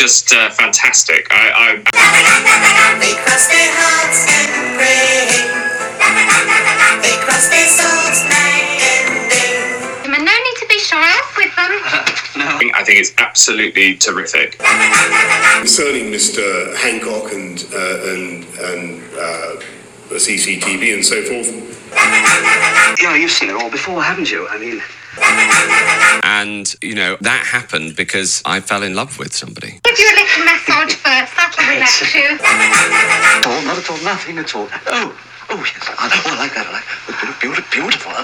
just uh, fantastic. I, I They cross their hearts and pray. They cross their souls and day. And no need to be shy off with them. think I think it's absolutely terrific. Concerning Mr. Hancock and uh, and and uh, the CCTV and so forth. Yeah, you've seen it all before, haven't you? I mean, And, you know, that happened because I fell in love with somebody. Give you a little massage first. That'll relax you. at all, not at all, nothing at all. Oh, oh yes, I, oh, I like that. I like that beautiful, beautiful. Oh. I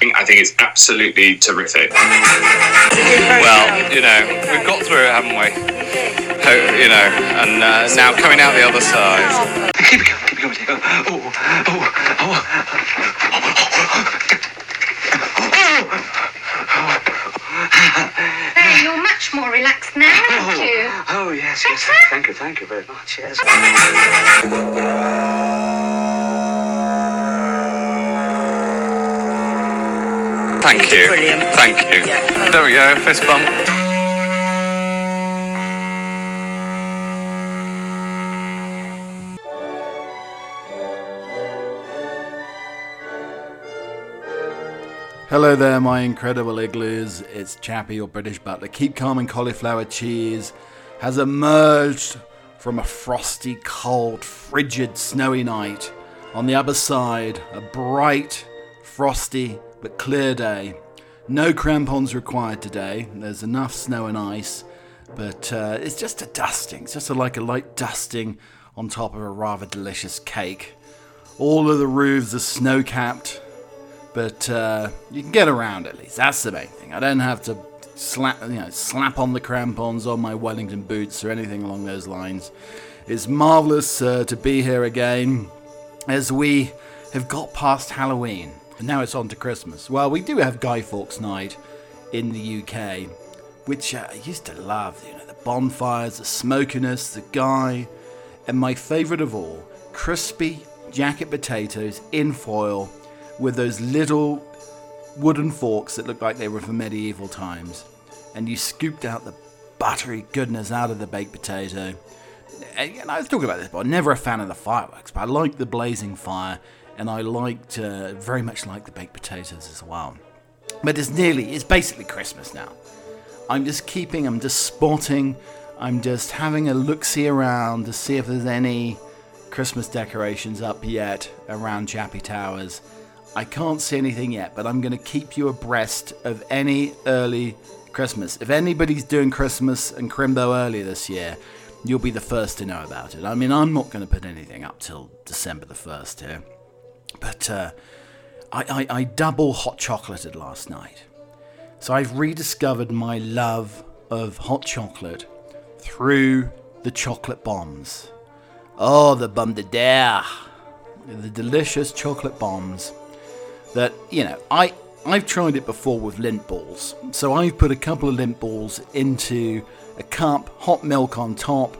think- I think it's absolutely terrific. Well, you know, we've got through it, haven't we? Ho- You know, and uh, now coming out the other side. Keep it going, keep it Oh, oh, oh, There, you're much more relaxed now, aren't oh, you? oh, oh, yes, yes. Thank you, thank you very much. Yes. Thank you. Brilliant. Thank you. There we go, fist bump. Hello there, my incredible igloos. It's Chappie, your British butler. Keep calm and cauliflower cheese has emerged from a frosty, cold, frigid, snowy night. On the other side, a bright, frosty, but clear day. No crampons required today. There's enough snow and ice, but uh, it's just a dusting. It's just a, like a light dusting on top of a rather delicious cake. All of the roofs are snow capped, but uh, you can get around at least. That's the main thing. I don't have to slap, you know, slap on the crampons on my Wellington boots or anything along those lines. It's marvelous uh, to be here again, as we have got past Halloween and now it's on to Christmas. Well, we do have Guy Fawkes Night in the UK, which uh, I used to love. You know, the bonfires, the smokiness, the guy, and my favourite of all, crispy jacket potatoes in foil with those little wooden forks that looked like they were from medieval times. And you scooped out the buttery goodness out of the baked potato. And I was talking about this, but I'm never a fan of the fireworks, but I like the blazing fire, and I liked, uh, very much like the baked potatoes as well. But it's nearly, it's basically Christmas now. I'm just keeping, I'm just spotting, I'm just having a look see around to see if there's any Christmas decorations up yet around Chappie Towers. I can't see anything yet, but I'm going to keep you abreast of any early Christmas. If anybody's doing Christmas and Crimbo early this year, you'll be the first to know about it. I mean, I'm not going to put anything up till December the 1st here, but uh, I, I, I double hot chocolated last night. So I've rediscovered my love of hot chocolate through the chocolate bombs. Oh, the bombe de terre. The delicious chocolate bombs that, you know, I, I've tried it before with Lindt balls. So I've put a couple of Lindt balls into a cup, hot milk on top,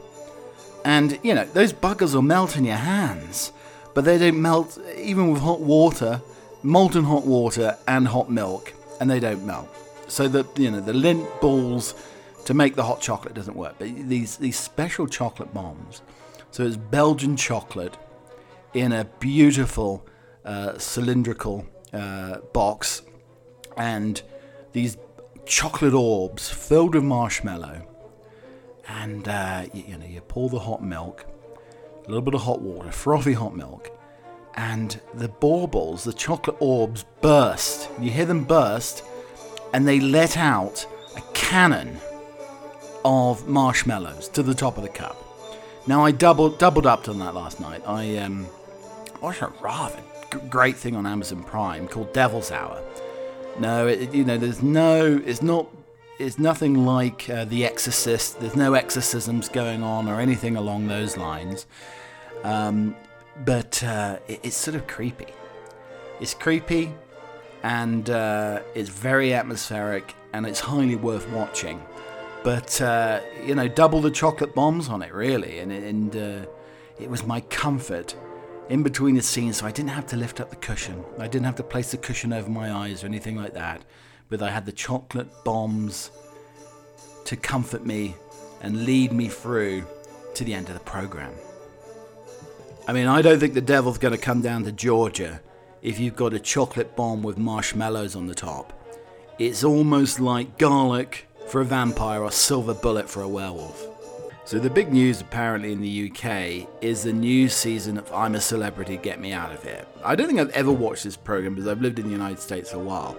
and, you know, those buggers will melt in your hands, but they don't melt even with hot water, molten hot water, and hot milk, and they don't melt. So the you know the Lindt balls to make the hot chocolate doesn't work. But these these special chocolate bombs, so it's Belgian chocolate in a beautiful uh, cylindrical uh, box, and these chocolate orbs filled with marshmallow. And uh, you, you know you pour the hot milk, a little bit of hot water, frothy hot milk, and the baubles, the chocolate orbs, burst. You hear them burst, and they let out a cannon of marshmallows to the top of the cup. Now I doubled doubled up on that last night. I um, watched a rather great thing on Amazon Prime called Devil's Hour. No, it, you know, there's no, it's not, it's nothing like uh, The Exorcist. There's no exorcisms going on or anything along those lines. Um, but uh, it, it's sort of creepy. It's creepy, and uh, it's very atmospheric, and it's highly worth watching. But uh, you know, double the chocolate bombs on it, really, and and uh, it was my comfort in between the scenes, so I didn't have to lift up the cushion. I didn't have to place the cushion over my eyes or anything like that. But I had the chocolate bombs to comfort me and lead me through to the end of the program. I mean, I don't think the devil's going to come down to Georgia if you've got a chocolate bomb with marshmallows on the top. It's almost like garlic for a vampire or silver bullet for a werewolf. So, the big news apparently in the UK is the new season of I'm a Celebrity, Get Me Out of Here. I don't think I've ever watched this program because I've lived in the United States a while.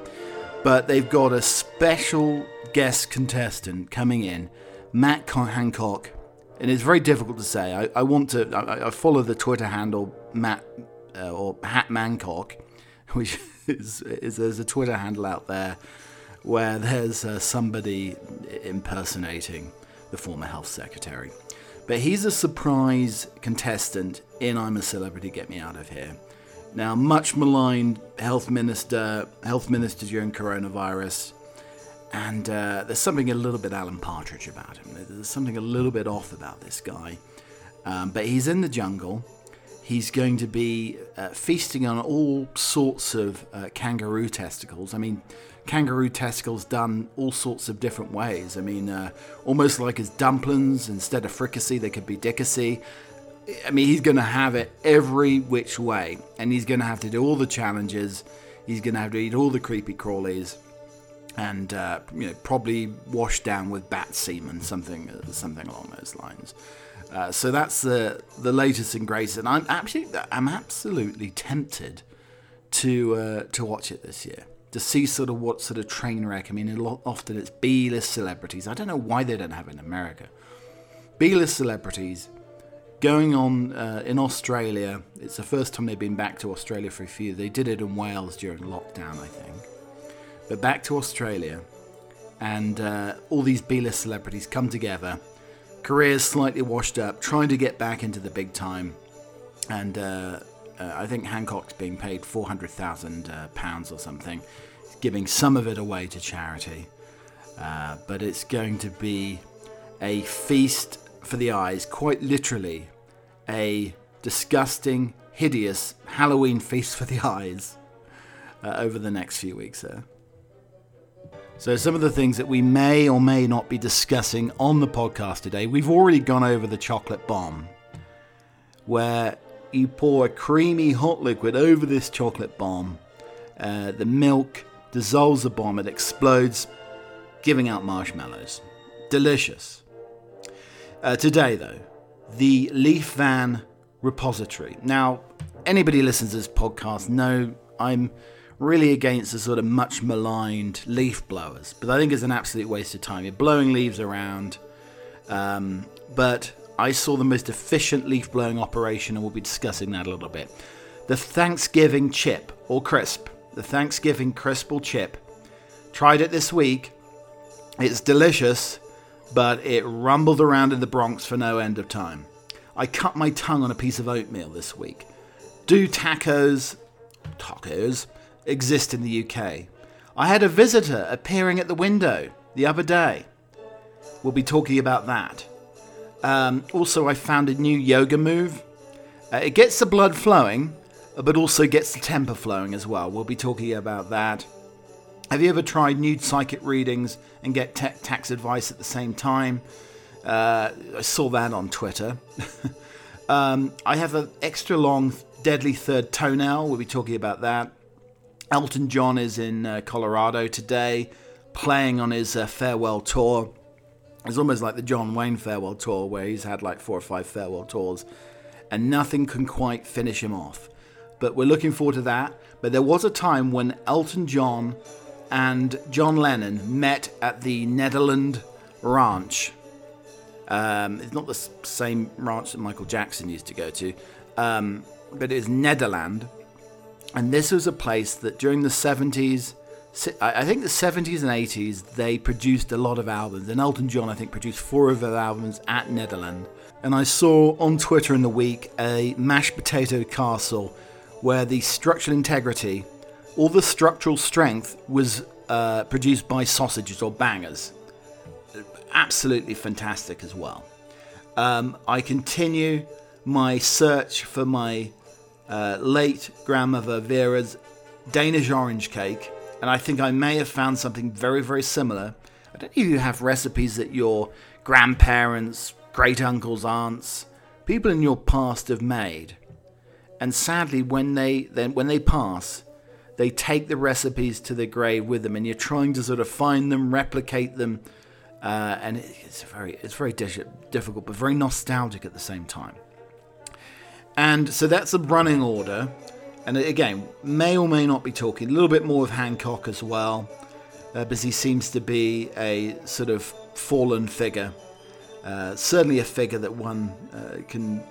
But they've got a special guest contestant coming in, Matt Hancock. And it's very difficult to say. I, I want to, I, I, follow the Twitter handle Matt uh, or Hat Mancock, which is, is, there's a Twitter handle out there where there's uh, somebody impersonating the former health secretary. But he's a surprise contestant in I'm a Celebrity, Get Me Out of Here. Now, much maligned health minister, health minister during coronavirus, and uh, there's something a little bit Alan Partridge about him. There's something a little bit off about this guy. Um, but he's in the jungle. He's going to be uh, feasting on all sorts of uh, kangaroo testicles. I mean, kangaroo testicles done all sorts of different ways. I mean, uh, almost like as dumplings instead of fricassee, they could be dickassee. I mean, he's going to have it every which way, and he's going to have to do all the challenges. He's going to have to eat all the creepy crawlies, and uh, you know, probably wash down with bat semen, something, something along those lines. Uh, so that's the the latest and greatest, and I'm absolutely, I'm absolutely tempted to uh, to watch it this year to see sort of what sort of train wreck. I mean, lot, often it's B-list celebrities. I don't know why they don't have it in America. B-list celebrities going on uh, in Australia. It's the first time they've been back to Australia for a few. They did it in Wales during lockdown, I think. But back to Australia, and uh, all these B-list celebrities come together. Careers slightly washed up, trying to get back into the big time, and uh, uh, I think Hancock's being paid four hundred thousand uh, pounds or something, He's giving some of it away to charity. Uh, but it's going to be a feast for the eyes, quite literally, a disgusting, hideous Halloween feast for the eyes uh, over the next few weeks. There. So, some of the things that we may or may not be discussing on the podcast today, we've already gone over the chocolate bomb, where you pour a creamy hot liquid over this chocolate bomb. Uh, the milk dissolves the bomb, it explodes, giving out marshmallows. Delicious. Uh, today, though, the Leaf Van repository. Now, anybody who listens to this podcast know I'm really against the sort of much maligned leaf blowers, but I think it's an absolute waste of time. You're blowing leaves around, um, but I saw the most efficient leaf blowing operation, and we'll be discussing that a little bit. The Thanksgiving chip or crisp, the Thanksgiving crisp or chip. Tried it this week. It's delicious, but it rumbled around in the Bronx for no end of time. I cut my tongue on a piece of oatmeal this week. Do tacos, tacos, exist in the UK? I had a visitor appearing at the window the other day. We'll be talking about that. Um, also, I found a new yoga move. Uh, it gets the blood flowing, but also gets the temper flowing as well. We'll be talking about that. Have you ever tried nude psychic readings and get te- tax advice at the same time? Uh, I saw that on Twitter. um, I have an extra long, deadly third toenail. We'll be talking about that. Elton John is in uh, Colorado today, playing on his uh, farewell tour. It's almost like the John Wayne farewell tour, where he's had like four or five farewell tours, and nothing can quite finish him off. But we're looking forward to that. But there was a time when Elton John and John Lennon met at the Nederland Ranch. Um, it's not the same ranch that Michael Jackson used to go to, um, but it is Nederland. And this was a place that during the 70s, I think the 70s and 80s, they produced a lot of albums. And Elton John, I think, produced four of their albums at Nederland. And I saw on Twitter in the week a mashed potato castle where the structural integrity, all the structural strength was uh, produced by sausages or bangers. Absolutely fantastic as well. Um, I continue my search for my uh, late grandmother Vera's Danish orange cake and I think I may have found something very, very similar. I don't know if you have recipes that your grandparents, great uncles, aunts, people in your past have made. And sadly, when they then when they pass, they take the recipes to the grave with them, and you're trying to sort of find them, replicate them, uh, and it's very it's very difficult, but very nostalgic at the same time. And so that's the running order. And again, may or may not be talking a little bit more of Hancock as well, uh, because he seems to be a sort of fallen figure. Uh, certainly a figure that one uh, can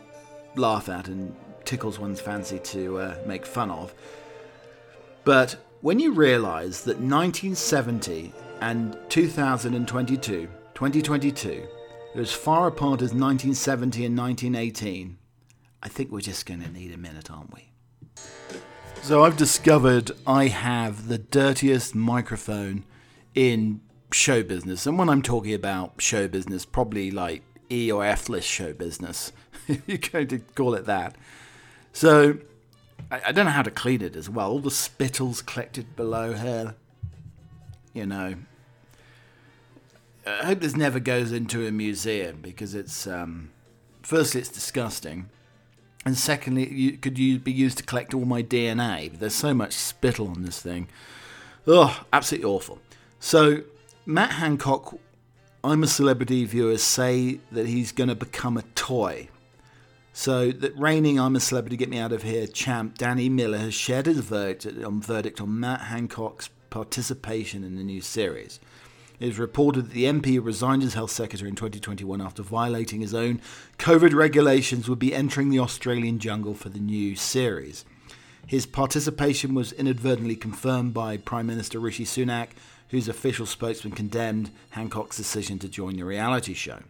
laugh at and tickles one's fancy to uh, make fun of. But when you realize that 1970 and 2022, 2022, are as far apart as 1970 and 1918, I think we're just going to need a minute, aren't we? So I've discovered I have the dirtiest microphone in show business. And when I'm talking about show business, probably like E or F list show business, you're going to call it that. So I, I don't know how to clean it as well. All the spittles collected below here. You know. I hope this never goes into a museum because it's, um, firstly, it's disgusting. And secondly, you, could you be used to collect all my DNA? There's so much spittle on this thing. Ugh, absolutely awful. So, Matt Hancock, I'm a celebrity viewers say that he's going to become a toy. So, that reigning I'm a celebrity, get me out of here champ Danny Miller has shared his verdict on, verdict on Matt Hancock's participation in the new series. It is reported that the MP resigned as health secretary in 2021 after violating his own COVID regulations would be entering the Australian jungle for the new series. His participation was inadvertently confirmed by Prime Minister Rishi Sunak, whose official spokesman condemned Hancock's decision to join the reality show.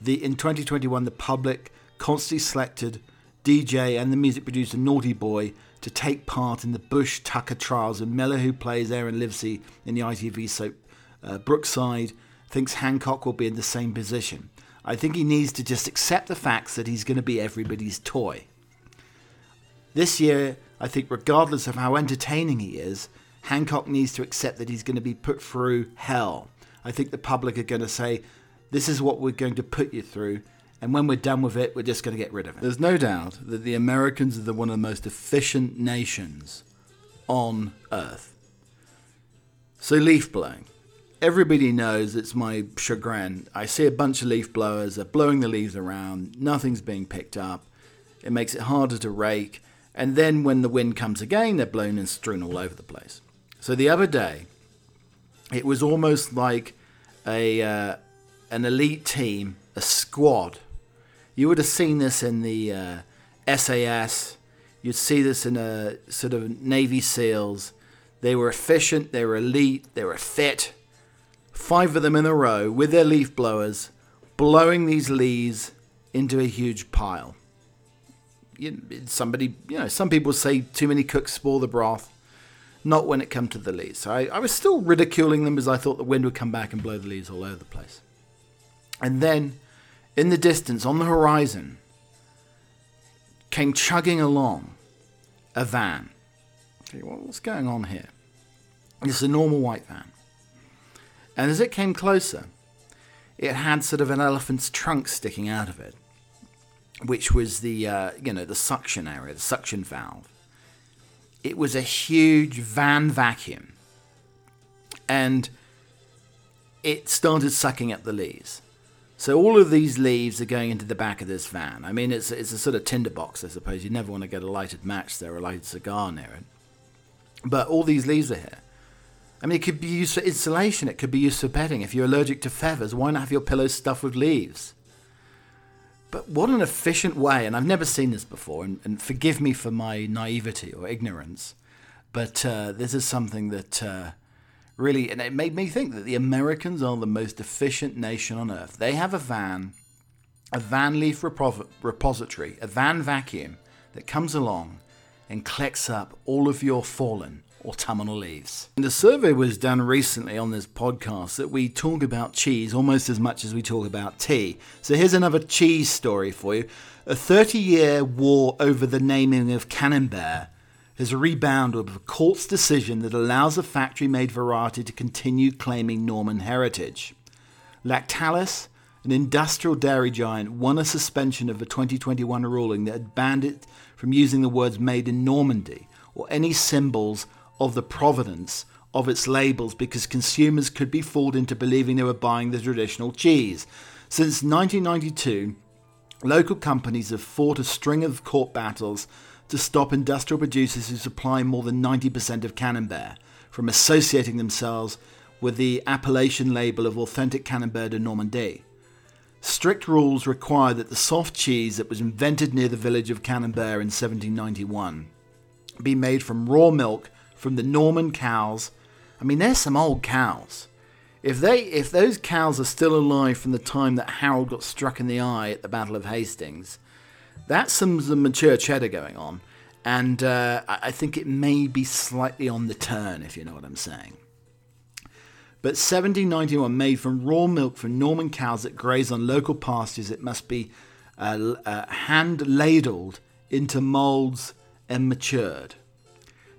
The, in 2021, the public constantly selected DJ and the music producer Naughty Boy to take part in the Bush Tucker trials, and Miller, who plays Aaron Livesey in the ITV soap uh, Brookside, thinks Hancock will be in the same position. I think he needs to just accept the facts that he's going to be everybody's toy. This year, I think, regardless of how entertaining he is, Hancock needs to accept that he's going to be put through hell. I think the public are going to say, This is what we're going to put you through, and when we're done with it, we're just going to get rid of it. There's no doubt that the Americans are the, one of the most efficient nations on earth. So, leaf blowing. Everybody knows it's my chagrin. I see a bunch of leaf blowers, they're blowing the leaves around, nothing's being picked up. It makes it harder to rake. And then when the wind comes again, they're blown and strewn all over the place. So the other day, it was almost like a uh, an elite team, a squad. You would have seen this in the uh, SAS. You'd see this in a sort of Navy SEALs. They were efficient. They were elite. They were fit. Five of them in a row with their leaf blowers, blowing these leaves into a huge pile you, somebody, you know, some people say too many cooks spoil the broth. Not when it comes to the leaves. So I, I was still ridiculing them as I thought the wind would come back and blow the leaves all over the place. And then, in the distance, on the horizon, came chugging along a van. Okay, what's going on here? It's a normal white van. And as it came closer, it had sort of an elephant's trunk sticking out of it which was the uh, you know the suction area, the suction valve. It was a huge van vacuum, and it started sucking up the leaves. So all of these leaves are going into the back of this van. I mean, it's it's a sort of tinderbox, I suppose. You never want to get a lighted match there, or a lighted cigar near it. But all these leaves are here. I mean, it could be used for insulation. It could be used for bedding. If you're allergic to feathers, why not have your pillows stuffed with leaves? But what an efficient way, and I've never seen this before, and, and forgive me for my naivety or ignorance, but uh, this is something that uh, really, and it made me think that the Americans are the most efficient nation on earth. They have a van, a van leaf repo- repository, a van vacuum that comes along and collects up all of your fallen autumnal leaves. And a survey was done recently on this podcast that we talk about cheese almost as much as we talk about tea. So here's another cheese story for you. A 30 year war over the naming of Camembert has rebounded with a court's decision that allows a factory made variety to continue claiming Norman heritage. Lactalis, an industrial dairy giant, won a suspension of a 2021 ruling that had banned it from using the words made in Normandy or any symbols of the provenance of its labels because consumers could be fooled into believing they were buying the traditional cheese. Since 1992, local companies have fought a string of court battles to stop industrial producers who supply more than 90% of Camembert from associating themselves with the appellation label of authentic Camembert de Normandie. Strict rules require that the soft cheese that was invented near the village of Camembert in 1791 be made from raw milk from the Norman cows. I mean, there's some old cows. If they, if those cows are still alive from the time that Harold got struck in the eye at the Battle of Hastings, that's some, some mature cheddar going on, and uh, I think it may be slightly on the turn, if you know what I'm saying. But 1791, made from raw milk from Norman cows that graze on local pastures, it must be uh, uh, hand ladled into moulds and matured.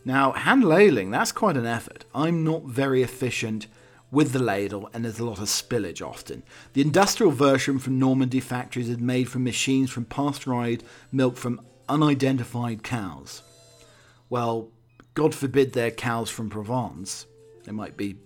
Now, hand ladling, that's quite an effort. I'm not very efficient with the ladle, and there's a lot of spillage often. The industrial version from Normandy factories is made from machines from pasteurized milk from unidentified cows. Well, God forbid they're cows from Provence. They might be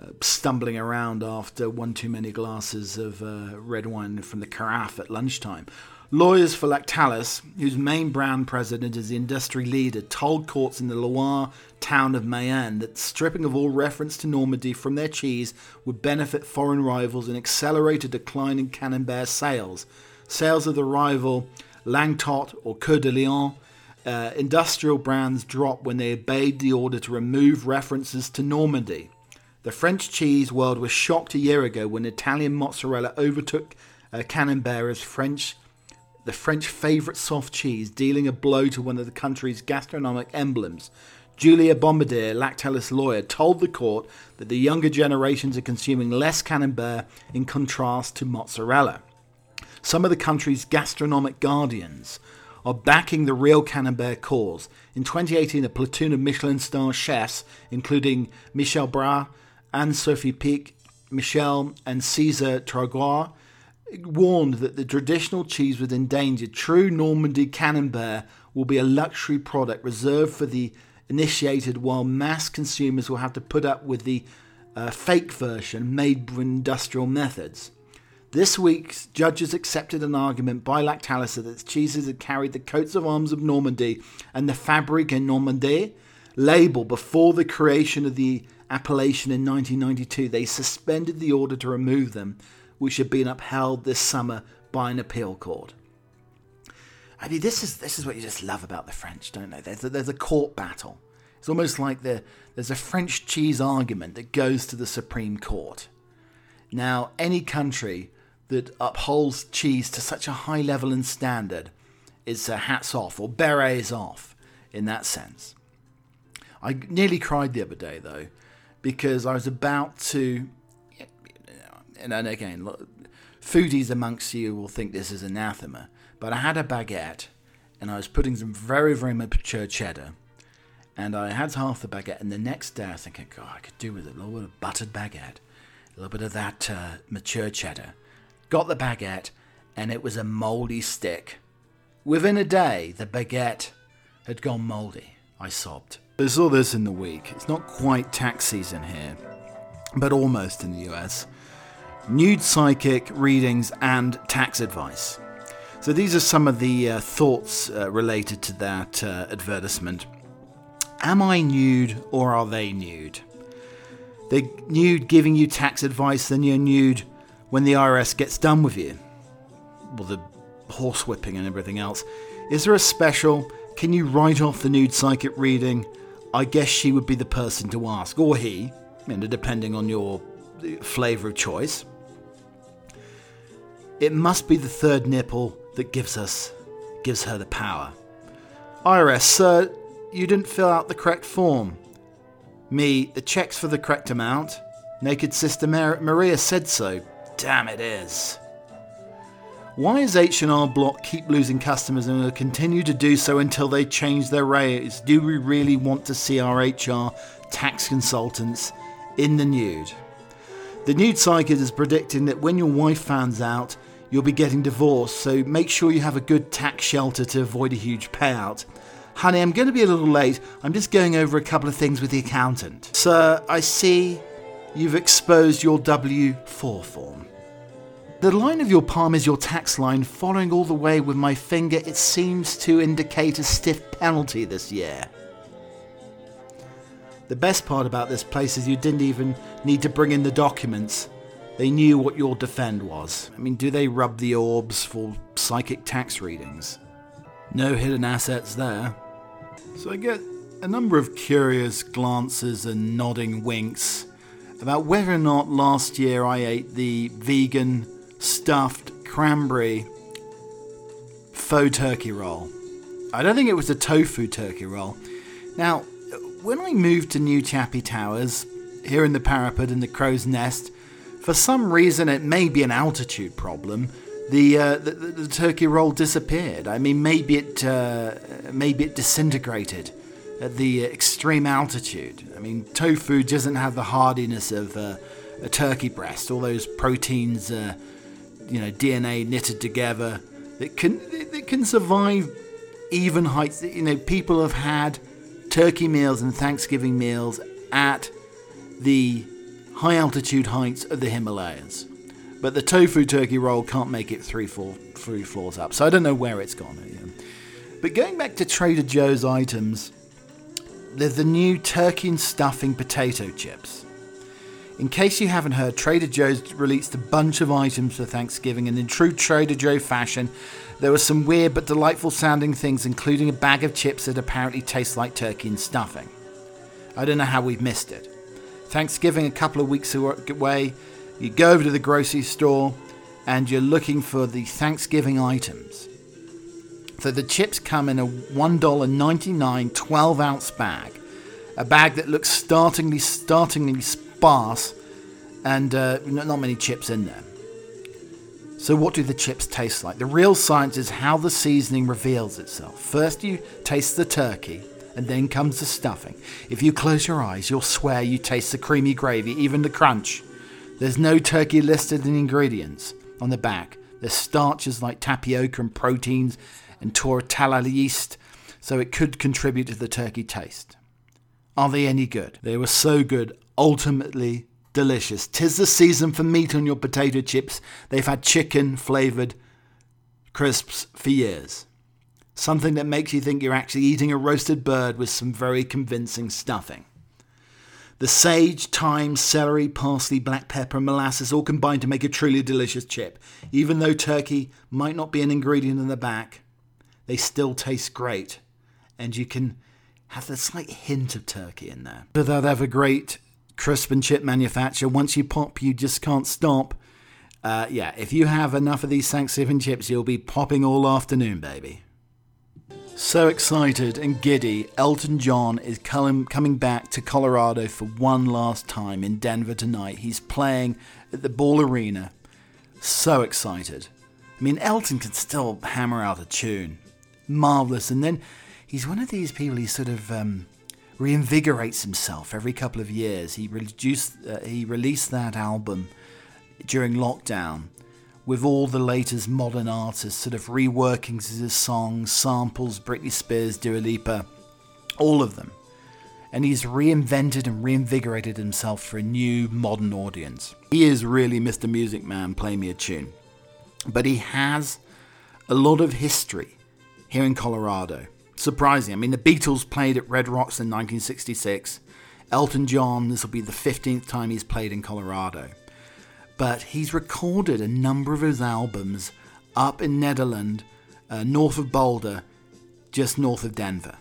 uh, stumbling around after one too many glasses of uh, red wine from the carafe at lunchtime. Lawyers for Lactalis, whose main brand president is the industry leader, told courts in the Loire town of Mayenne that stripping of all reference to Normandy from their cheese would benefit foreign rivals and accelerate a decline in Camembert sales. Sales of the rival Lanquetot or Coeur de Lion uh, industrial brands dropped when they obeyed the order to remove references to Normandy. The French cheese world was shocked a year ago when Italian mozzarella overtook uh, Camembert as French, the French favourite soft cheese, dealing a blow to one of the country's gastronomic emblems. Julia Bombardier, Lactalis lawyer, told the court that the younger generations are consuming less Camembert in contrast to mozzarella. Some of the country's gastronomic guardians are backing the real Camembert cause. In 2018, a platoon of Michelin star chefs, including Michel Bras, Anne Sophie Pic, Michel, and Cesar Tragois, warned that the traditional cheese was endangered. True Normandy Camembert will be a luxury product reserved for the initiated, while mass consumers will have to put up with the uh, fake version made with industrial methods. This week, judges accepted an argument by Lactalis that cheeses had carried the coats of arms of Normandy and the fabric en Normandie label before the creation of the appellation in 1992. They suspended the order to remove them, which had been upheld this summer by an appeal court. I mean, this is this is what you just love about the French, don't they? There's a, there's a court battle. It's almost like the, there's a French cheese argument that goes to the Supreme Court. Now, any country that upholds cheese to such a high level and standard is uh, hats off or berets off in that sense. I nearly cried the other day though because I was about to, and again, look, foodies amongst you will think this is anathema, but I had a baguette and I was putting some very, very mature cheddar. And I had half the baguette, and the next day I was thinking, God, I could do with a little bit of buttered baguette, a little bit of that uh, mature cheddar. Got the baguette, and it was a mouldy stick. Within a day, the baguette had gone mouldy. I sobbed. I saw this in the week. It's not quite tax season here, but almost in the US. Nude psychic readings and tax advice. So these are some of the uh, thoughts uh, related to that uh, advertisement. Am I nude or are they nude? They're nude giving you tax advice, then you're nude when the IRS gets done with you. Well, the horsewhipping and everything else. Is there a special? Can you write off the nude psychic reading? I guess she would be the person to ask, or he, you know, depending on your flavour of choice. It must be the third nipple that gives us, gives her the power. IRS, sir, you didn't fill out the correct form. Me, the check's for the correct amount. Naked Sister Mar- Maria said so. Damn it is. Why does H&R Block keep losing customers and will continue to do so until they change their rates? Do we really want to see our HR tax consultants in the nude? The nude psychic is predicting that when your wife finds out, you'll be getting divorced, so make sure you have a good tax shelter to avoid a huge payout. Honey, I'm going to be a little late. I'm just going over a couple of things with the accountant. Sir, I see you've exposed your W 4 form. The line of your palm is your tax line. Following all the way with my finger, it seems to indicate a stiff penalty this year. The best part about this place is you didn't even need to bring in the documents. They knew what your defend was. I mean, do they rub the orbs for psychic tax readings? No hidden assets there. So I get a number of curious glances and nodding winks about whether or not last year I ate the vegan stuffed cranberry faux turkey roll. I don't think it was a tofu turkey roll. Now, when I moved to New Chappie Towers, here in the parapet in the crow's nest, for some reason it may be an altitude problem. The, uh, the, the, turkey roll disappeared. I mean, maybe it uh, maybe it disintegrated at the extreme altitude. I mean, tofu doesn't have the hardiness of uh, a turkey breast. All those proteins, uh, you know, DNA knitted together that can that can survive even heights. You know, people have had turkey meals and Thanksgiving meals at the high altitude heights of the Himalayas. But the tofu turkey roll can't make it three, four, three floors up. So I don't know where it's gone. But going back to Trader Joe's items, there's the new turkey and stuffing potato chips. In case you haven't heard, Trader Joe's released a bunch of items for Thanksgiving, and in true Trader Joe fashion, there were some weird but delightful sounding things, including a bag of chips that apparently taste like turkey and stuffing. I don't know how we've missed it. Thanksgiving a couple of weeks away, you go over to the grocery store and you're looking for the Thanksgiving items. So the chips come in a $1.99 12 ounce bag, a bag that looks startlingly, startlingly sparse, and uh, not many chips in there. So, what do the chips taste like? The real science is how the seasoning reveals itself. First, you taste the turkey, and then comes the stuffing. If you close your eyes, you'll swear you taste the creamy gravy, even the crunch. There's no turkey listed in ingredients on the back. There's starches like tapioca and proteins and tortilla yeast, so it could contribute to the turkey taste. Are they any good? They were so good, ultimately delicious. Tis the season for meat on your potato chips. They've had chicken flavoured crisps for years. Something that makes you think you're actually eating a roasted bird with some very convincing stuffing. The sage, thyme, celery, parsley, black pepper, and molasses all combine to make a truly delicious chip. Even though turkey might not be an ingredient in the back, they still taste great. And you can have a slight hint of turkey in there. Without a great crisp and chip manufacturer, once you pop, you just can't stop. Uh, yeah, if you have enough of these Thanksgiving chips, you'll be popping all afternoon, baby. So excited and giddy, Elton John is coming back to Colorado for one last time in Denver tonight. He's playing at the Ball Arena. So excited. I mean, Elton can still hammer out a tune. Marvelous. And then he's one of these people, he sort of um, reinvigorates himself every couple of years. He, reduced, uh, he released that album during lockdown with all the latest modern artists, sort of reworkings of his songs, samples, Britney Spears, Dua Lipa, all of them. And he's reinvented and reinvigorated himself for a new modern audience. He is really Mr. Music Man, play me a tune. But he has a lot of history here in Colorado. Surprising. I mean, the Beatles played at Red Rocks in 1966. Elton John, this will be the 15th time he's played in Colorado but he's recorded a number of his albums up in Nederland, uh, north of Boulder, just north of Denver.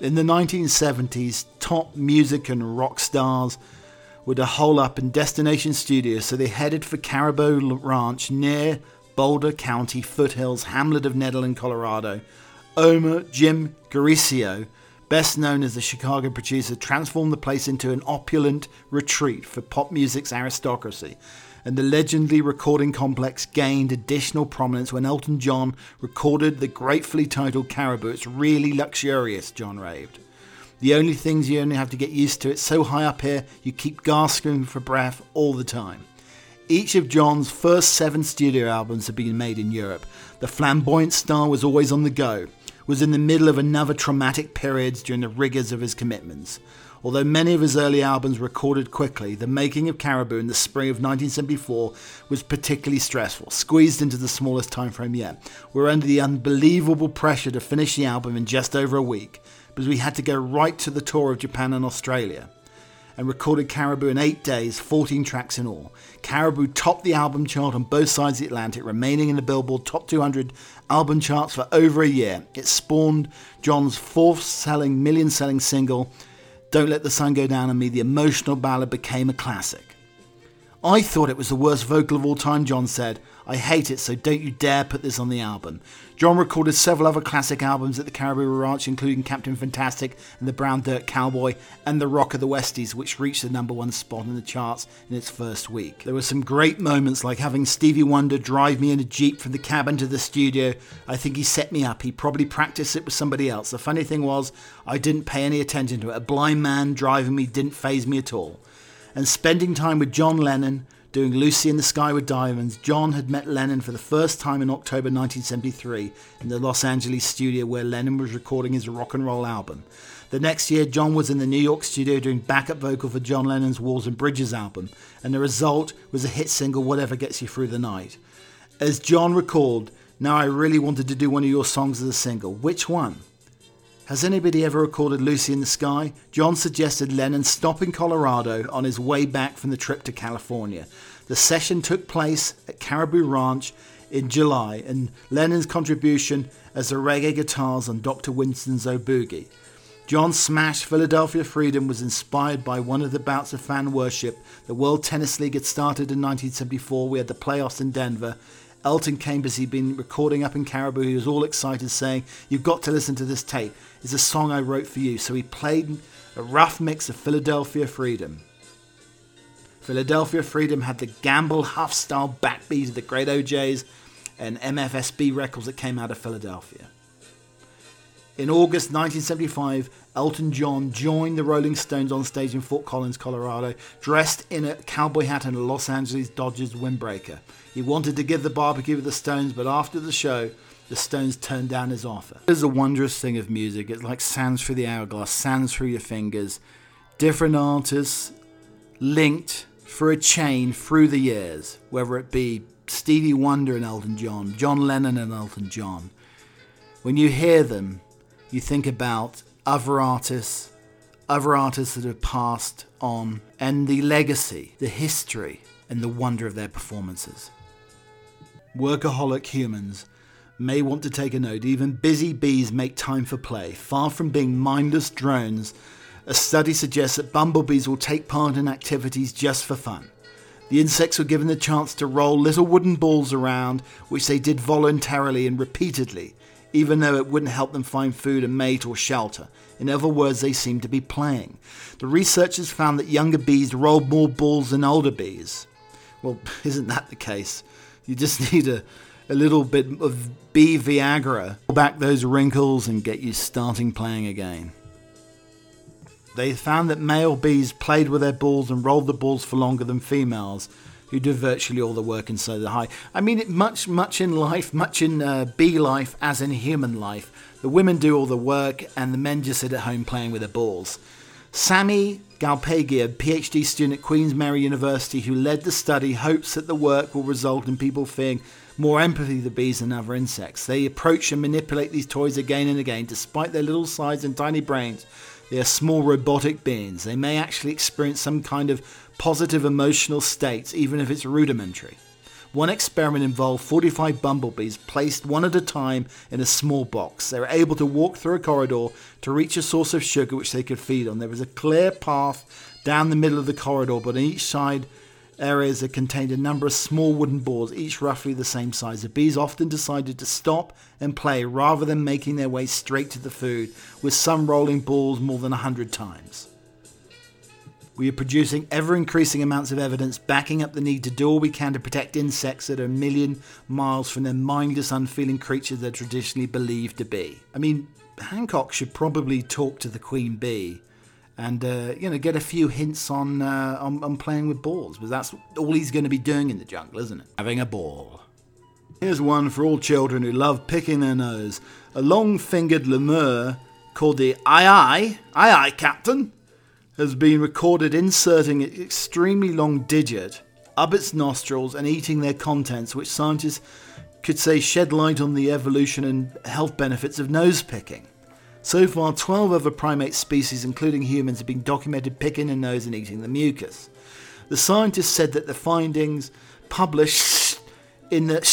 In the 1970s, top music and rock stars would hole up in Destination Studios, so they headed for Caribou Ranch near Boulder County foothills hamlet of Nederland, Colorado. Omer Jim Guercio best known as the Chicago producer, transformed the place into an opulent retreat for pop music's aristocracy. And the legendary recording complex gained additional prominence when Elton John recorded the gratefully titled Caribou. It's really luxurious, John raved. The only things you only have to get used to, it's so high up here, you keep gasping for breath all the time. Each of John's first seven studio albums had been made in Europe. The flamboyant star was always on the go, was in the middle of another traumatic period during the rigours of his commitments. Although many of his early albums recorded quickly, the making of Caribou in the spring of 1974 was particularly stressful, squeezed into the smallest time frame yet. We were under the unbelievable pressure to finish the album in just over a week, because we had to go right to the tour of Japan and Australia and recorded Caribou in eight days, 14 tracks in all. Caribou topped the album chart on both sides of the Atlantic, remaining in the Billboard Top 200 album charts for over a year. It spawned John's fourth selling, million selling single, Don't Let the Sun Go Down on Me. The emotional ballad became a classic. I thought it was the worst vocal of all time, John said. I hate it, so don't you dare put this on the album. John recorded several other classic albums at the Caribou Ranch, including Captain Fantastic and the Brown Dirt Cowboy and The Rock of the Westies, which reached the number one spot in the charts in its first week. There were some great moments, like having Stevie Wonder drive me in a Jeep from the cabin to the studio. I think he set me up. He probably practiced it with somebody else. The funny thing was, I didn't pay any attention to it. A blind man driving me didn't phase me at all and spending time with John Lennon doing Lucy in the Sky with Diamonds, John had met Lennon for the first time in October 1973 in the Los Angeles studio where Lennon was recording his rock and roll album. The next year, John was in the New York studio doing backup vocal for John Lennon's Walls and Bridges album, and the result was a hit single, Whatever Gets You Through the Night. As John recalled, Now I really wanted to do one of your songs as a single. Which one? Has anybody ever recorded Lucy in the Sky? John suggested Lennon stop in Colorado on his way back from the trip to California. The session took place at Caribou Ranch in July, and Lennon's contribution as the reggae guitars on Dr. Winston's O. John's smash Philadelphia Freedom was inspired by one of the bouts of fan worship. The World Tennis League had started in 1974. We had the playoffs in Denver. Elton came because he'd been recording up in Caribou. He was all excited, saying, You've got to listen to this tape. It's a song I wrote for you. So he played a rough mix of Philadelphia Freedom. Philadelphia Freedom had the Gamble Huff style backbeat of the Great O'Jays and MFSB records that came out of Philadelphia. In August 1975, Elton John joined the Rolling Stones on stage in Fort Collins, Colorado, dressed in a cowboy hat and a Los Angeles Dodgers windbreaker. He wanted to give the barbecue with the Stones, but after the show, the Stones turned down his offer. It's a wondrous thing of music. It's like sands through the hourglass, sands through your fingers. Different artists linked for a chain through the years, whether it be Stevie Wonder and Elton John, John Lennon and Elton John. When you hear them, you think about other artists, other artists that have passed on, and the legacy, the history, and the wonder of their performances. Workaholic humans may want to take a note. Even busy bees make time for play. Far from being mindless drones, a study suggests that bumblebees will take part in activities just for fun. The insects were given the chance to roll little wooden balls around, which they did voluntarily and repeatedly, even though it wouldn't help them find food and mate or shelter. In other words, they seemed to be playing. The researchers found that younger bees rolled more balls than older bees. Well, isn't that the case? You just need a, a little bit of bee Viagra, pull back those wrinkles, and get you starting playing again. They found that male bees played with their balls and rolled the balls for longer than females, who do virtually all the work inside the hive. I mean, it much, much in life, much in uh, bee life as in human life. The women do all the work, and the men just sit at home playing with their balls. Sammy Galpayage, a PhD student at Queen's Mary University who led the study, hopes that the work will result in people feeling more empathy to bees than other insects. They approach and manipulate these toys again and again, despite their little size and tiny brains. They are small robotic beings. They may actually experience some kind of positive emotional states, even if it's rudimentary. One experiment involved 45 bumblebees placed one at a time in a small box. They were able to walk through a corridor to reach a source of sugar which they could feed on. There was a clear path down the middle of the corridor, but on each side areas that contained a number of small wooden boards, each roughly the same size. The bees often decided to stop and play rather than making their way straight to the food, with some rolling balls more than a hundred times. We are producing ever increasing amounts of evidence backing up the need to do all we can to protect insects that are a million miles from the mindless, unfeeling creatures they're traditionally believed to be. I mean, Hancock should probably talk to the Queen Bee and uh, you know get a few hints on, uh, on on playing with balls because that's all he's going to be doing in the jungle, isn't it? Having a ball. Here's one for all children who love picking their nose. A long-fingered lemur called the aye aye aye aye captain has been recorded inserting an extremely long digit up its nostrils and eating their contents, which scientists could say shed light on the evolution and health benefits of nose picking. So far, 12 other primate species, including humans, have been documented picking a nose and eating the mucus. The scientists said that the findings published in the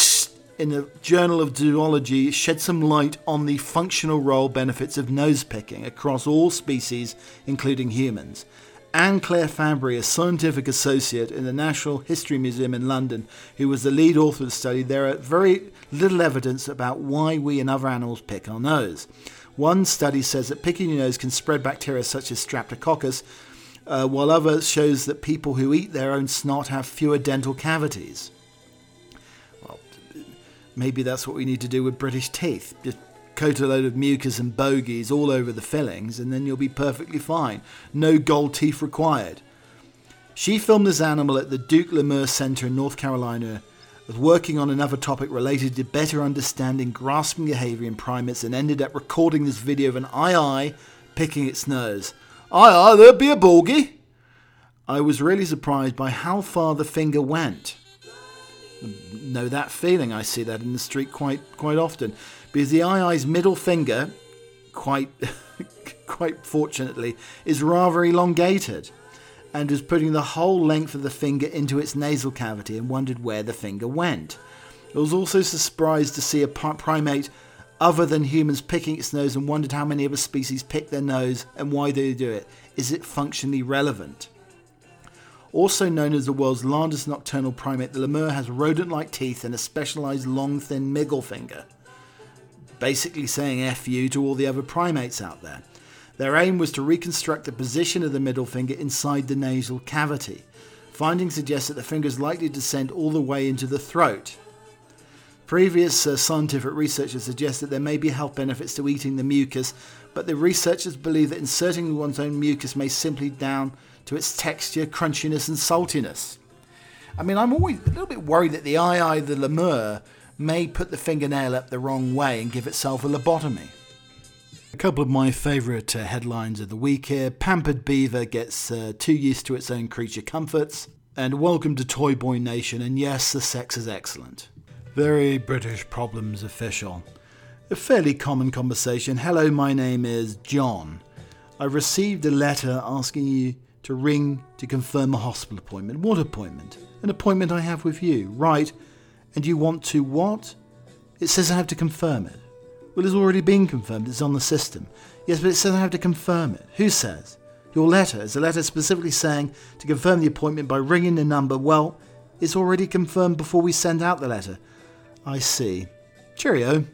in the Journal of Zoology shed some light on the functional role benefits of nose picking across all species, including humans. Anne Claire Fabre, a scientific associate in the National History Museum in London, who was the lead author of the study, there are very little evidence about why we and other animals pick our nose. One study says that picking your nose can spread bacteria such as Streptococcus, uh, while others shows that people who eat their own snot have fewer dental cavities. Maybe that's what we need to do with British teeth. Just coat a load of mucus and bogies all over the fillings, and then you'll be perfectly fine. No gold teeth required. She filmed this animal at the Duke Lemur Center in North Carolina, was working on another topic related to better understanding grasping behavior in primates, and ended up recording this video of an aye aye picking its nose. Aye aye, there be a bogie. I was really surprised by how far the finger went. Know that feeling? I see that in the street quite quite often because the aye's middle finger, quite quite fortunately, is rather elongated, and was putting the whole length of the finger into its nasal cavity and wondered where the finger went. I was also surprised to see a primate other than humans picking its nose and wondered how many other species pick their nose and why they do it. Is it functionally relevant? Also known as the world's largest nocturnal primate, the lemur has rodent like teeth and a specialized long, thin middle finger. Basically saying F you to all the other primates out there. Their aim was to reconstruct the position of the middle finger inside the nasal cavity. Findings suggest that the finger is likely to descend all the way into the throat. Previous uh, scientific research has suggested there may be health benefits to eating the mucus, but the researchers believe that inserting one's own mucus may simply down to its texture, crunchiness, and saltiness. I mean, I'm always a little bit worried that the aye aye, the lemur, may put the fingernail up the wrong way and give itself a lobotomy. A couple of my favourite uh, headlines of the week here. Pampered Beaver gets uh, too used to its own creature comforts. And welcome to Toy Boy Nation, and yes, the sex is excellent. Very British Problems official. A fairly common conversation. Hello, my name is John. I received a letter asking you to ring to confirm a hospital appointment. What appointment? An appointment I have with you. Right. And you want to what? It says I have to confirm it. Well, it's already been confirmed. It's on the system. Yes, but it says I have to confirm it. Who says? Your letter is a letter specifically saying to confirm the appointment by ringing the number. Well, it's already confirmed before we send out the letter. I see. Cheerio.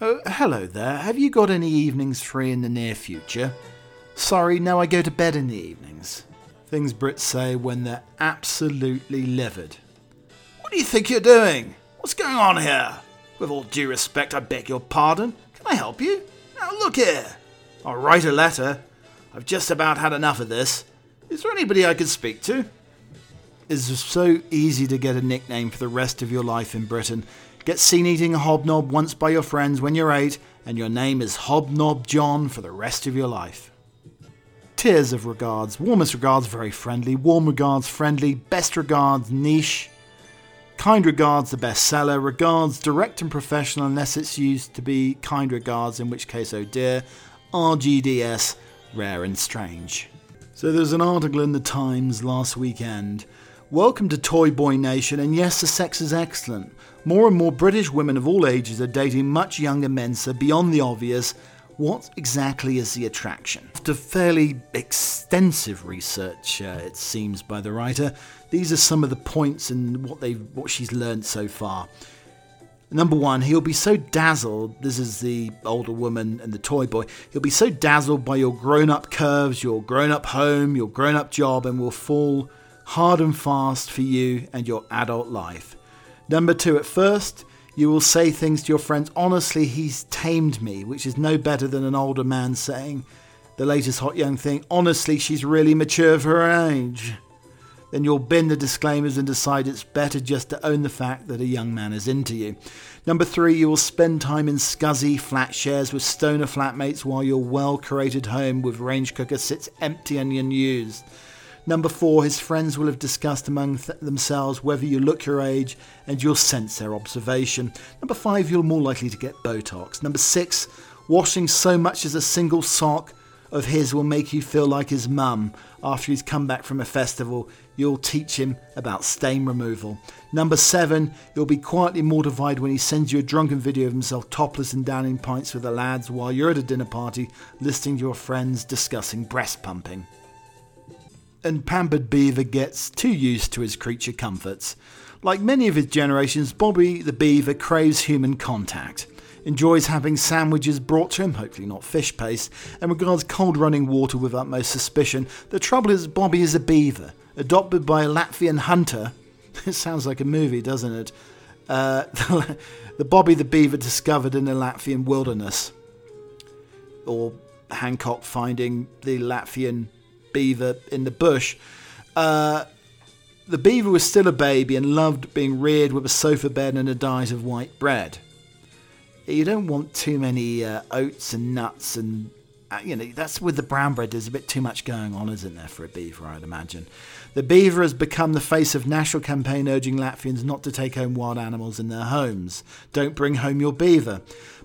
Oh, hello there. Have you got any evenings free in the near future? Sorry, now I go to bed in the evenings. Things Brits say when they're absolutely livid. What do you think you're doing? What's going on here? With all due respect, I beg your pardon. Can I help you? Now look here. I'll write a letter. I've just about had enough of this. Is there anybody I could speak to? It's so easy to get a nickname for the rest of your life in Britain. Get seen eating a hobnob once by your friends when you're eight, and your name is Hobnob John for the rest of your life. Tiers of regards. Warmest regards, very friendly. Warm regards, friendly. Best regards, niche. Kind regards, the bestseller. Regards, direct and professional, unless it's used to be kind regards, in which case, oh dear. RGDS, rare and strange. So there's an article in the Times last weekend. Welcome to Toy Boy Nation, and yes, the sex is excellent. More and more British women of all ages are dating much younger men, so beyond the obvious, what exactly is the attraction? After fairly extensive research, uh, it seems, by the writer, these are some of the points and what they what she's learned so far. Number one, he'll be so dazzled. This is the older woman and the toy boy. He'll be so dazzled by your grown up curves, your grown up home, your grown up job, and will fall hard and fast for you and your adult life. Number two, at first, You will say things to your friends, honestly, he's tamed me, which is no better than an older man saying the latest hot young thing, honestly, she's really mature for her age. Then you'll bin the disclaimers and decide it's better just to own the fact that a young man is into you. Number three, you will spend time in scuzzy flat shares with stoner flatmates while your well curated home with range cooker sits empty and unused. Number four, his friends will have discussed among th- themselves whether you look your age and you'll sense their observation. Number five, you're more likely to get Botox. Number six, washing so much as a single sock of his will make you feel like his mum after he's come back from a festival. You'll teach him about stain removal. Number seven, you'll be quietly mortified when he sends you a drunken video of himself topless and downing pints with the lads while you're at a dinner party listening to your friends discussing breast pumping and pampered beaver gets too used to his creature comforts. Like many of his generations, Bobby the beaver craves human contact, enjoys having sandwiches brought to him, hopefully not fish paste, and regards cold running water with utmost suspicion. The trouble is, Bobby is a beaver, adopted by a Latvian hunter. It sounds like a movie, doesn't it? Uh, the Bobby the beaver discovered in the Latvian wilderness. Or Hancock finding the Latvian beaver in the bush. Uh, the beaver was still a baby and loved being reared with a sofa bed and a diet of white bread. You don't want too many uh, oats and nuts and uh, you know that's with the brown bread. There's a bit too much going on, isn't there, for a beaver? I'd imagine. The beaver has become the face of national campaign urging Latvians not to take home wild animals in their homes. Don't bring home your beaver.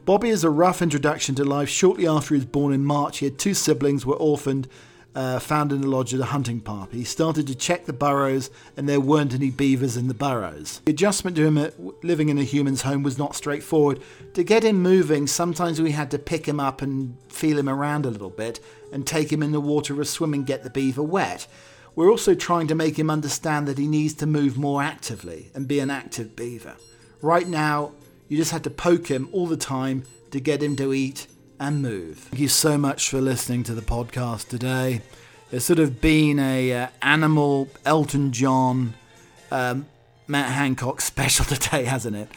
Bobby is a rough introduction to life. Shortly after he was born in March, he had two siblings, were orphaned, uh, found in the lodge at a hunting party. He started to check the burrows, and there weren't any beavers in the burrows. The adjustment to him living in a human's home was not straightforward. To get him moving, sometimes we had to pick him up and feel him around a little bit, and take him in the water a swim and get the beaver wet. We're also trying to make him understand that he needs to move more actively and be an active beaver. Right now, you just had to poke him all the time to get him to eat and move. Thank you so much for listening to the podcast today. It's sort of been a uh, animal Elton John, um, Matt Hancock special today, hasn't it?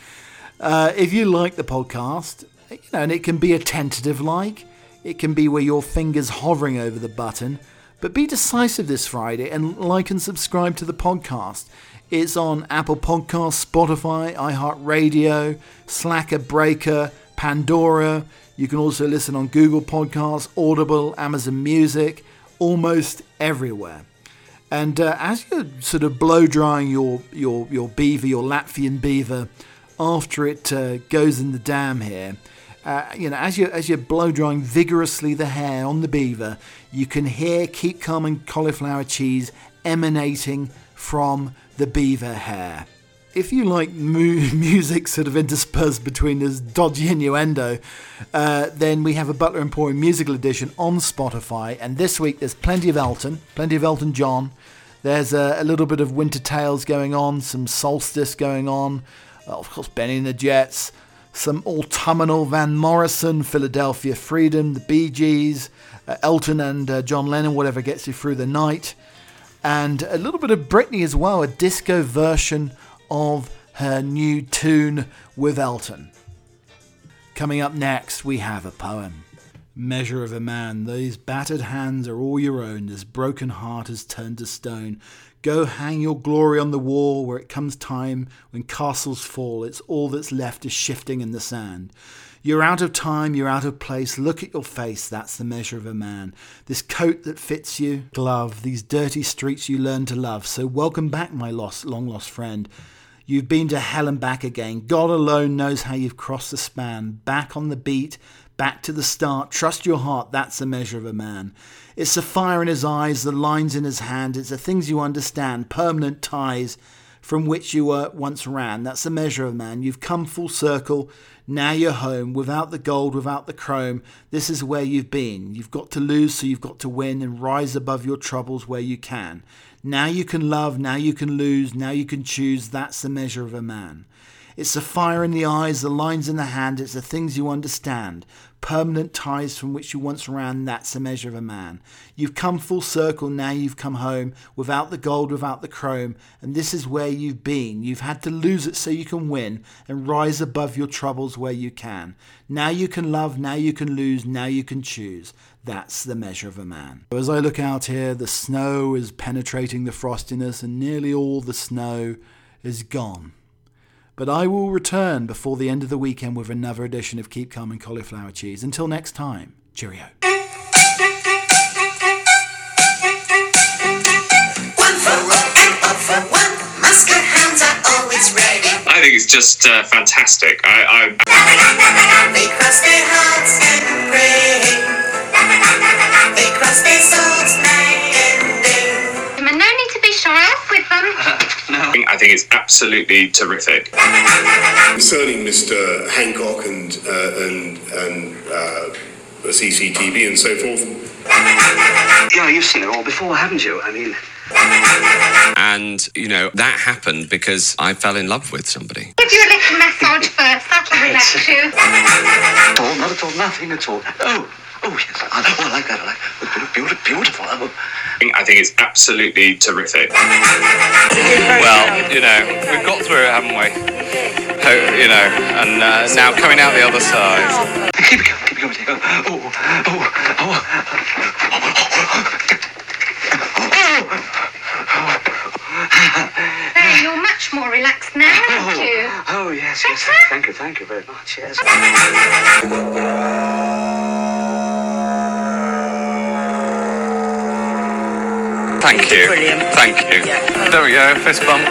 Uh, if you like the podcast, you know, and it can be a tentative like, it can be where your fingers hovering over the button, but be decisive this Friday and like and subscribe to the podcast. It's on Apple Podcasts, Spotify, iHeartRadio, Slacker Spreaker, Pandora. You can also listen on Google Podcasts, Audible, Amazon Music, almost everywhere. And uh, as you're sort of blow drying your, your, your beaver, your Latvian beaver, after it uh, goes in the dam here, uh, you know, as you as you're blow drying vigorously the hair on the beaver, you can hear Keep Calm and cauliflower cheese emanating from the beaver hair. If you like mu- music sort of interspersed between this dodgy innuendo, uh, then we have a Butler Emporium musical edition on Spotify. And this week there's plenty of Elton, plenty of Elton John. There's a, a little bit of Winter Tales going on, some Solstice going on. Well, of course, Bennie and the Jets, some autumnal Van Morrison, Philadelphia Freedom, the Bee Gees, uh, Elton and uh, John Lennon, whatever gets you through the night and a little bit of Britney as well, a disco version of her new tune with Elton. Coming up next, we have a poem. Measure of a man, these battered hands are all your own, this broken heart is turned to stone. Go hang your glory on the wall where it comes time when castles fall, it's all that's left is shifting in the sand. You're out of time, you're out of place. Look at your face, that's the measure of a man. This coat that fits you, glove, these dirty streets you learn to love. So welcome back, my lost, long lost friend. You've been to hell and back again. God alone knows how you've crossed the span. Back on the beat, back to the start. Trust your heart, that's the measure of a man. It's the fire in his eyes, the lines in his hand. It's the things you understand, permanent ties from which you were once ran. That's the measure of a man. You've come full circle. Now you're home, without the gold, without the chrome. This is where you've been. You've got to lose, so you've got to win and rise above your troubles where you can. Now you can love, now you can lose, now you can choose. That's the measure of a man. It's the fire in the eyes, the lines in the hand, it's the things you understand. Permanent ties from which you once ran, that's the measure of a man. You've come full circle, now you've come home, without the gold, without the chrome, and this is where you've been. You've had to lose it so you can win, and rise above your troubles where you can. Now you can love, now you can lose, now you can choose. That's the measure of a man. As I look out here, the snow is penetrating the frostiness, and nearly all the snow is gone. But I will return before the end of the weekend with another edition of Keep Calm and Cauliflower Cheese. Until next time, cheerio. One for all and all for one. Musket are always ready. I think it's just uh, fantastic. I, I absolutely terrific. Concerning Mr. Hancock and uh, and and uh, CCTV and so forth. Yeah, you've seen it all before, haven't you? I mean, And, you know, that happened because I fell in love with somebody. Give you a little massage first. That'll relax you. at all, not at all, nothing at all. Oh, oh yes, I, oh, I like that. I like it. Beautiful, beautiful. Oh. I think- it's absolutely terrific. Well, you know, we've got through it, haven't we? You know, and uh, now coming out the other side. Keep it going, keep it going. dear. Oh, oh, oh, There, you're much more relaxed now, aren't you? oh, oh, yes, yes. Thank you, thank you very much. Yes. Thank you. Brilliant. Thank you. There we go, fist bump.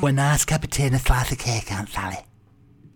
One nice cup of tea a slice of cake, Aunt Sally.